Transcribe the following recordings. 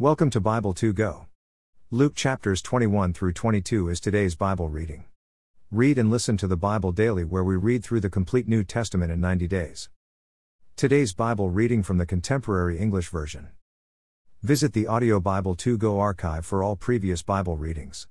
Welcome to Bible 2 Go. Luke chapters 21 through 22 is today's Bible reading. Read and listen to the Bible daily, where we read through the complete New Testament in 90 days. Today's Bible reading from the Contemporary English Version. Visit the Audio Bible 2 Go archive for all previous Bible readings.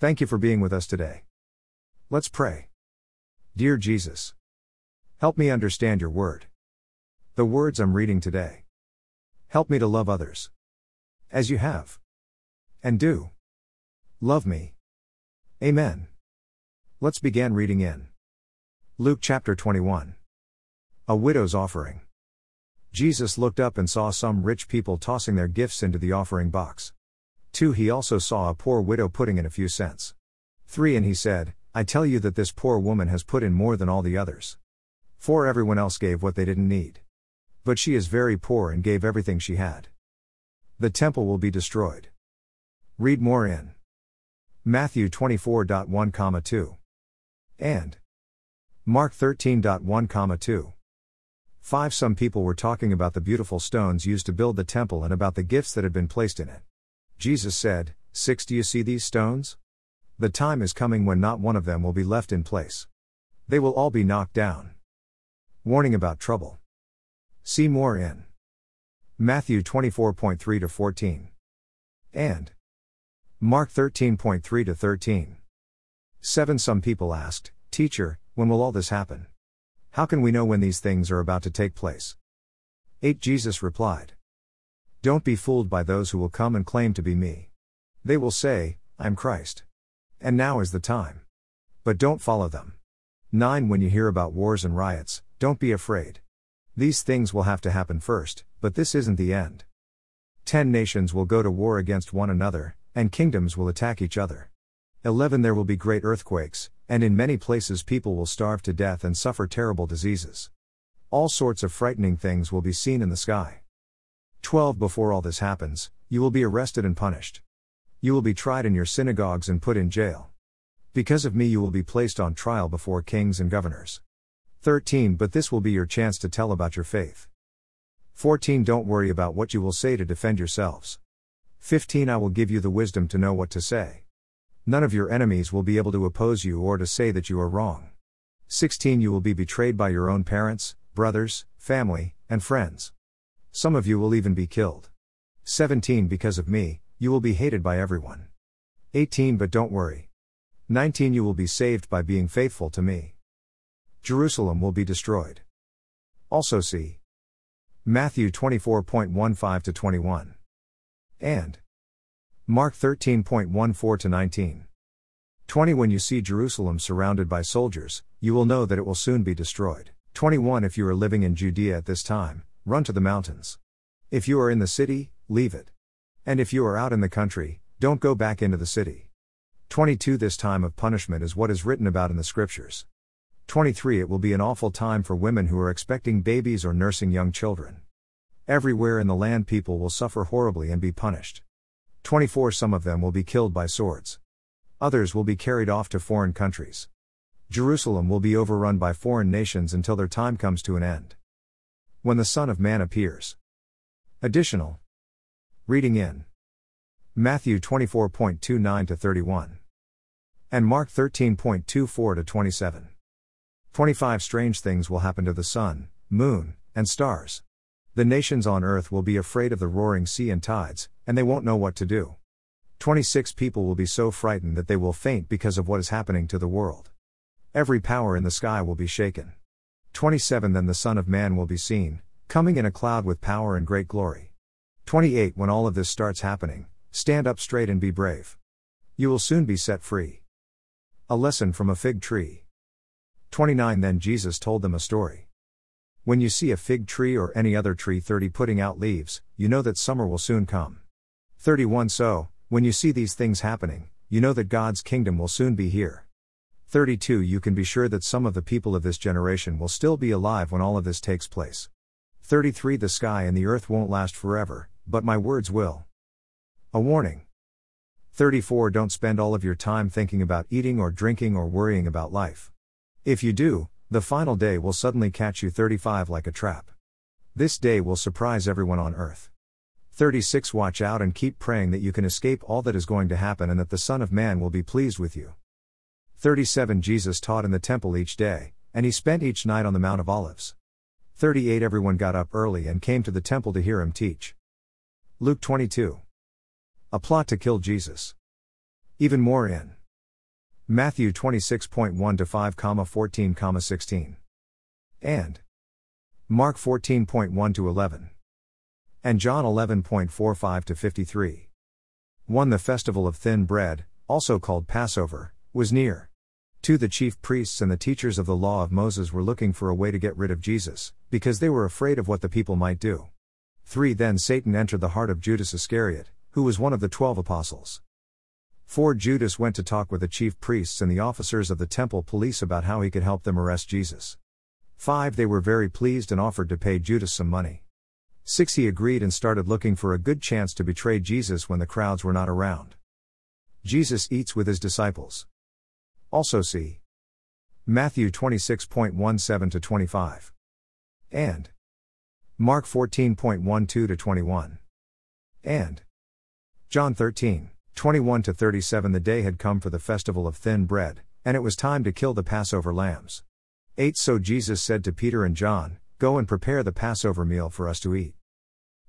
Thank you for being with us today. Let's pray. Dear Jesus, help me understand your word. The words I'm reading today. Help me to love others. As you have. And do. Love me. Amen. Let's begin reading in Luke chapter 21. A widow's offering. Jesus looked up and saw some rich people tossing their gifts into the offering box. 2. He also saw a poor widow putting in a few cents. 3. And he said, I tell you that this poor woman has put in more than all the others. 4. Everyone else gave what they didn't need. But she is very poor and gave everything she had. The temple will be destroyed. Read more in Matthew 24.1, 2 and Mark 13.1, 2. 5 Some people were talking about the beautiful stones used to build the temple and about the gifts that had been placed in it. Jesus said, 6 Do you see these stones? The time is coming when not one of them will be left in place. They will all be knocked down. Warning about trouble. See more in Matthew 24.3 to 14. And Mark 13.3 to 13. 7 Some people asked, Teacher, when will all this happen? How can we know when these things are about to take place? 8 Jesus replied, Don't be fooled by those who will come and claim to be me. They will say, I'm Christ. And now is the time. But don't follow them. 9 When you hear about wars and riots, don't be afraid. These things will have to happen first, but this isn't the end. Ten nations will go to war against one another, and kingdoms will attack each other. 11 There will be great earthquakes, and in many places people will starve to death and suffer terrible diseases. All sorts of frightening things will be seen in the sky. 12 Before all this happens, you will be arrested and punished. You will be tried in your synagogues and put in jail. Because of me, you will be placed on trial before kings and governors. 13 But this will be your chance to tell about your faith. 14 Don't worry about what you will say to defend yourselves. 15 I will give you the wisdom to know what to say. None of your enemies will be able to oppose you or to say that you are wrong. 16 You will be betrayed by your own parents, brothers, family, and friends. Some of you will even be killed. 17 Because of me, you will be hated by everyone. 18 But don't worry. 19 You will be saved by being faithful to me. Jerusalem will be destroyed. Also see Matthew 24.15 to 21 and Mark 13.14 to 19. 20 When you see Jerusalem surrounded by soldiers, you will know that it will soon be destroyed. 21 If you are living in Judea at this time, run to the mountains. If you are in the city, leave it. And if you are out in the country, don't go back into the city. 22 This time of punishment is what is written about in the scriptures. 23 It will be an awful time for women who are expecting babies or nursing young children. Everywhere in the land, people will suffer horribly and be punished. 24 Some of them will be killed by swords. Others will be carried off to foreign countries. Jerusalem will be overrun by foreign nations until their time comes to an end. When the Son of Man appears. Additional reading in Matthew 24.29 to 31 and Mark 13.24 to 27. 25 Strange things will happen to the sun, moon, and stars. The nations on earth will be afraid of the roaring sea and tides, and they won't know what to do. 26 People will be so frightened that they will faint because of what is happening to the world. Every power in the sky will be shaken. 27 Then the Son of Man will be seen, coming in a cloud with power and great glory. 28 When all of this starts happening, stand up straight and be brave. You will soon be set free. A lesson from a fig tree. 29 Then Jesus told them a story. When you see a fig tree or any other tree 30 putting out leaves, you know that summer will soon come. 31 So, when you see these things happening, you know that God's kingdom will soon be here. 32 You can be sure that some of the people of this generation will still be alive when all of this takes place. 33 The sky and the earth won't last forever, but my words will. A warning. 34 Don't spend all of your time thinking about eating or drinking or worrying about life. If you do, the final day will suddenly catch you 35 like a trap. This day will surprise everyone on earth. 36 Watch out and keep praying that you can escape all that is going to happen and that the Son of Man will be pleased with you. 37 Jesus taught in the temple each day, and he spent each night on the Mount of Olives. 38 Everyone got up early and came to the temple to hear him teach. Luke 22. A plot to kill Jesus. Even more in Matthew 26.1 to 5, 14, 16. And Mark 14.1 to 11 and John 11.45 to 53. 1. The festival of thin bread, also called Passover, was near. 2. The chief priests and the teachers of the law of Moses were looking for a way to get rid of Jesus, because they were afraid of what the people might do. 3. Then Satan entered the heart of Judas Iscariot, who was one of the twelve apostles. 4. Judas went to talk with the chief priests and the officers of the temple police about how he could help them arrest Jesus. 5. They were very pleased and offered to pay Judas some money. 6. He agreed and started looking for a good chance to betray Jesus when the crowds were not around. Jesus eats with his disciples. Also see Matthew 26.17 to 25. And Mark 14.12 to 21. And John 13, 21 to 37. The day had come for the festival of thin bread, and it was time to kill the Passover lambs. 8. So Jesus said to Peter and John, Go and prepare the Passover meal for us to eat.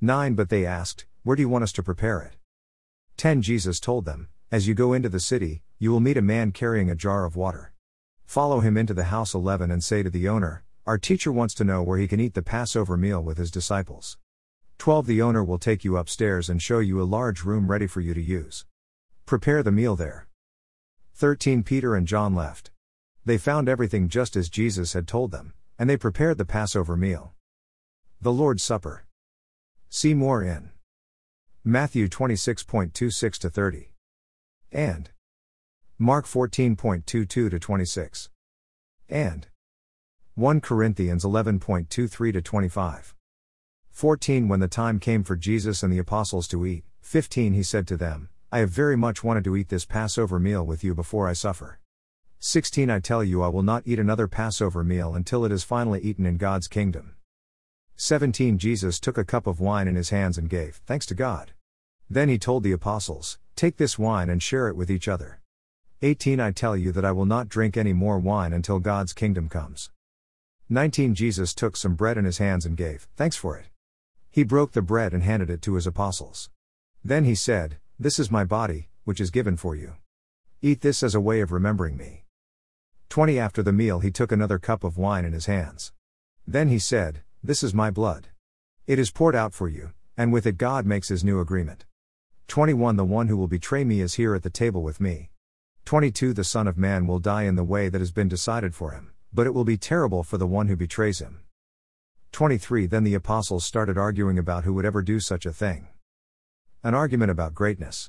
9 But they asked, Where do you want us to prepare it? 10 Jesus told them, As you go into the city, you will meet a man carrying a jar of water. Follow him into the house 11 and say to the owner, Our teacher wants to know where he can eat the Passover meal with his disciples. 12 The owner will take you upstairs and show you a large room ready for you to use. Prepare the meal there. 13 Peter and John left. They found everything just as Jesus had told them and they prepared the Passover meal. The Lord's Supper. See more in Matthew 26.26 to 30. And Mark 14.22 to 26. And 1 Corinthians 11.23 to 25. 14 When the time came for Jesus and the apostles to eat, 15 He said to them, I have very much wanted to eat this Passover meal with you before I suffer. 16 I tell you, I will not eat another Passover meal until it is finally eaten in God's kingdom. 17 Jesus took a cup of wine in his hands and gave thanks to God. Then he told the apostles, Take this wine and share it with each other. 18 I tell you that I will not drink any more wine until God's kingdom comes. 19 Jesus took some bread in his hands and gave thanks for it. He broke the bread and handed it to his apostles. Then he said, This is my body, which is given for you. Eat this as a way of remembering me. 20 After the meal, he took another cup of wine in his hands. Then he said, This is my blood. It is poured out for you, and with it God makes his new agreement. 21 The one who will betray me is here at the table with me. 22 The Son of Man will die in the way that has been decided for him, but it will be terrible for the one who betrays him. 23 Then the apostles started arguing about who would ever do such a thing. An argument about greatness.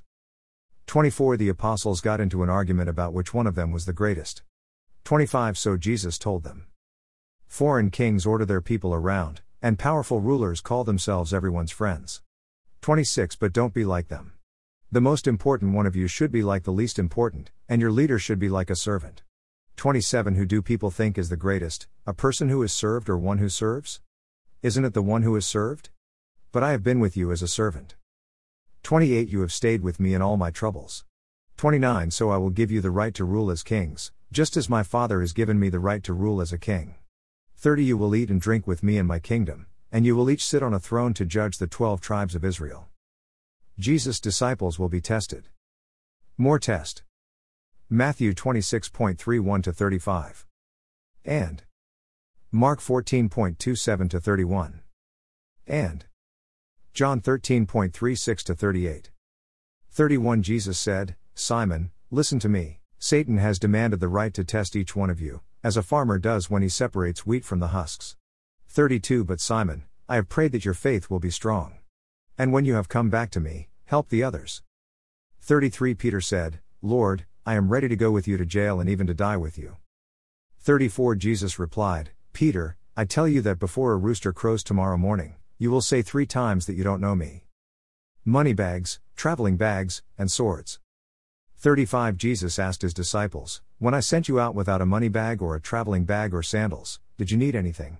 24 The apostles got into an argument about which one of them was the greatest. 25 So Jesus told them. Foreign kings order their people around, and powerful rulers call themselves everyone's friends. 26 But don't be like them. The most important one of you should be like the least important, and your leader should be like a servant. 27 Who do people think is the greatest, a person who is served or one who serves? Isn't it the one who is served? But I have been with you as a servant. 28 You have stayed with me in all my troubles. 29 So I will give you the right to rule as kings, just as my Father has given me the right to rule as a king. 30 You will eat and drink with me in my kingdom, and you will each sit on a throne to judge the twelve tribes of Israel. Jesus' disciples will be tested. More test. Matthew 26.31 to 35. And Mark 14.27 to 31. And John 13.36 to 38. 31 Jesus said, Simon, listen to me. Satan has demanded the right to test each one of you, as a farmer does when he separates wheat from the husks. 32 But Simon, I have prayed that your faith will be strong. And when you have come back to me, help the others. 33 Peter said, Lord, I am ready to go with you to jail and even to die with you. 34 Jesus replied, Peter, I tell you that before a rooster crows tomorrow morning, you will say three times that you don't know me. Money bags, traveling bags, and swords. 35 Jesus asked his disciples, When I sent you out without a money bag or a traveling bag or sandals, did you need anything?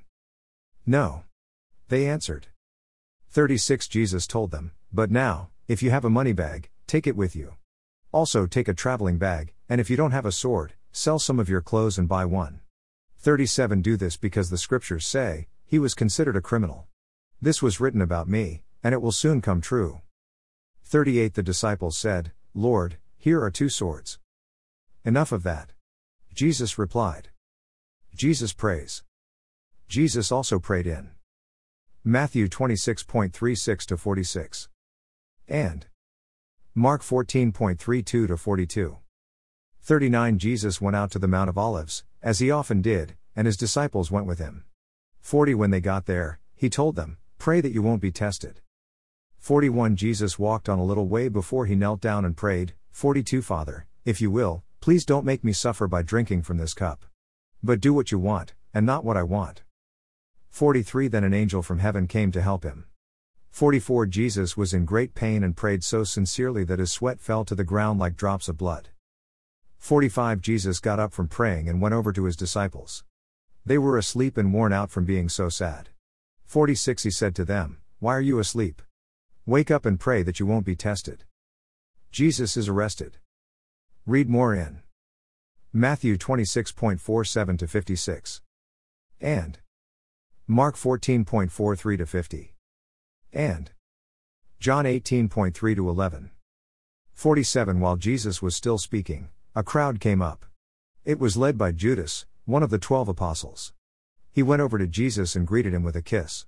No. They answered. 36 Jesus told them, But now, if you have a money bag, take it with you. Also, take a traveling bag, and if you don't have a sword, sell some of your clothes and buy one. 37 Do this because the scriptures say, He was considered a criminal. This was written about me, and it will soon come true. 38 The disciples said, Lord, here are two swords. Enough of that. Jesus replied. Jesus prays. Jesus also prayed in Matthew 26.36 to 46. And Mark 14.32 to 42. 39 Jesus went out to the Mount of Olives, as he often did, and his disciples went with him. 40 When they got there, he told them, Pray that you won't be tested. 41 Jesus walked on a little way before he knelt down and prayed, 42 Father, if you will, please don't make me suffer by drinking from this cup. But do what you want, and not what I want. 43 Then an angel from heaven came to help him. 44 Jesus was in great pain and prayed so sincerely that his sweat fell to the ground like drops of blood. 45 Jesus got up from praying and went over to his disciples. They were asleep and worn out from being so sad. 46 He said to them, Why are you asleep? Wake up and pray that you won't be tested. Jesus is arrested. Read more in Matthew 26.47 to 56. And Mark 14.43 to 50. And John 18.3 to 11. 47 While Jesus was still speaking, a crowd came up. It was led by Judas, one of the twelve apostles. He went over to Jesus and greeted him with a kiss.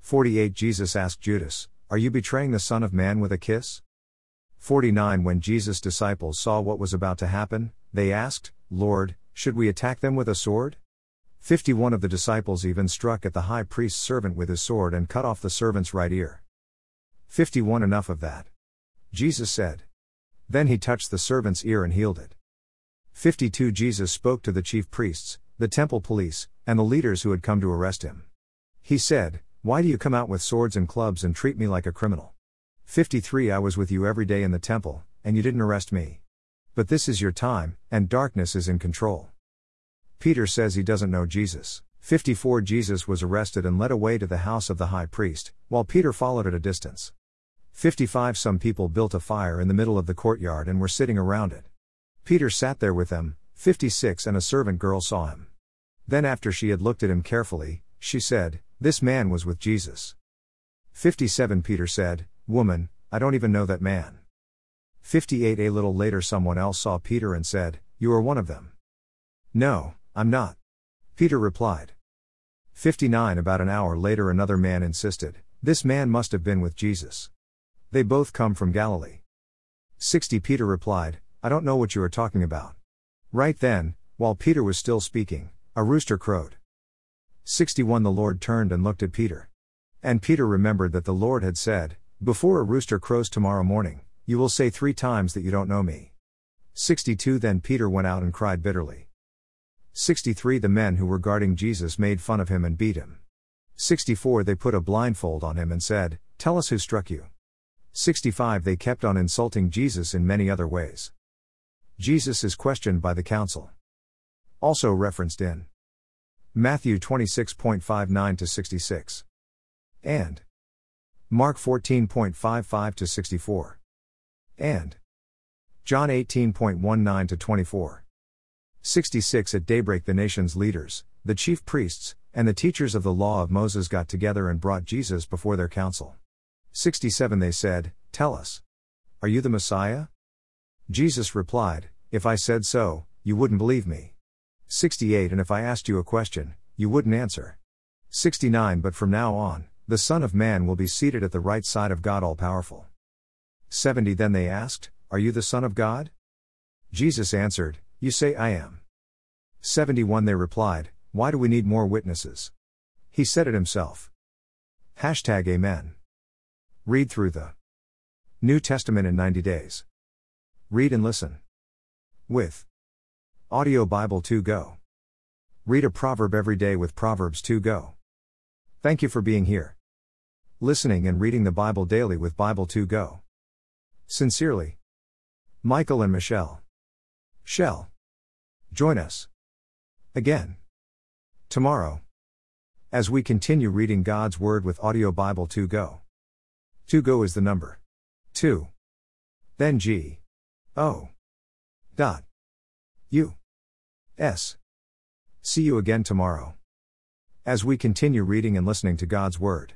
48 Jesus asked Judas, Are you betraying the Son of Man with a kiss? 49 When Jesus' disciples saw what was about to happen, they asked, Lord, should we attack them with a sword? 51 of the disciples even struck at the high priest's servant with his sword and cut off the servant's right ear. 51 Enough of that. Jesus said. Then he touched the servant's ear and healed it. 52 Jesus spoke to the chief priests, the temple police, and the leaders who had come to arrest him. He said, Why do you come out with swords and clubs and treat me like a criminal? 53 I was with you every day in the temple, and you didn't arrest me. But this is your time, and darkness is in control. Peter says he doesn't know Jesus. 54 Jesus was arrested and led away to the house of the high priest, while Peter followed at a distance. 55 Some people built a fire in the middle of the courtyard and were sitting around it. Peter sat there with them, 56 And a servant girl saw him. Then, after she had looked at him carefully, she said, This man was with Jesus. 57 Peter said, Woman, I don't even know that man. 58 A little later, someone else saw Peter and said, You are one of them. No, I'm not. Peter replied. 59 About an hour later, another man insisted, This man must have been with Jesus. They both come from Galilee. 60 Peter replied, I don't know what you are talking about. Right then, while Peter was still speaking, a rooster crowed. 61 The Lord turned and looked at Peter. And Peter remembered that the Lord had said, Before a rooster crows tomorrow morning, you will say three times that you don't know me. 62 Then Peter went out and cried bitterly. 63 The men who were guarding Jesus made fun of him and beat him. 64 They put a blindfold on him and said, Tell us who struck you. 65 They kept on insulting Jesus in many other ways. Jesus is questioned by the council. Also referenced in Matthew 26.59 to 66. And Mark 14.55 to 64. And John 18.19 to 24. 66 At daybreak, the nation's leaders, the chief priests, and the teachers of the law of Moses got together and brought Jesus before their council. 67 They said, Tell us. Are you the Messiah? Jesus replied, If I said so, you wouldn't believe me. 68 And if I asked you a question, you wouldn't answer. 69 But from now on, the Son of Man will be seated at the right side of God All Powerful. 70 Then they asked, Are you the Son of God? Jesus answered, You say I am. 71 They replied, Why do we need more witnesses? He said it himself. Hashtag Amen. Read through the New Testament in 90 days. Read and listen. With Audio Bible 2 Go. Read a proverb every day with Proverbs 2 Go. Thank you for being here. Listening and reading the Bible daily with Bible 2 Go. Sincerely, Michael and Michelle. Shell. Join us again tomorrow as we continue reading God's Word with Audio Bible 2 Go. To go is the number. 2. Then G. O. Dot. U. S. See you again tomorrow. As we continue reading and listening to God's Word.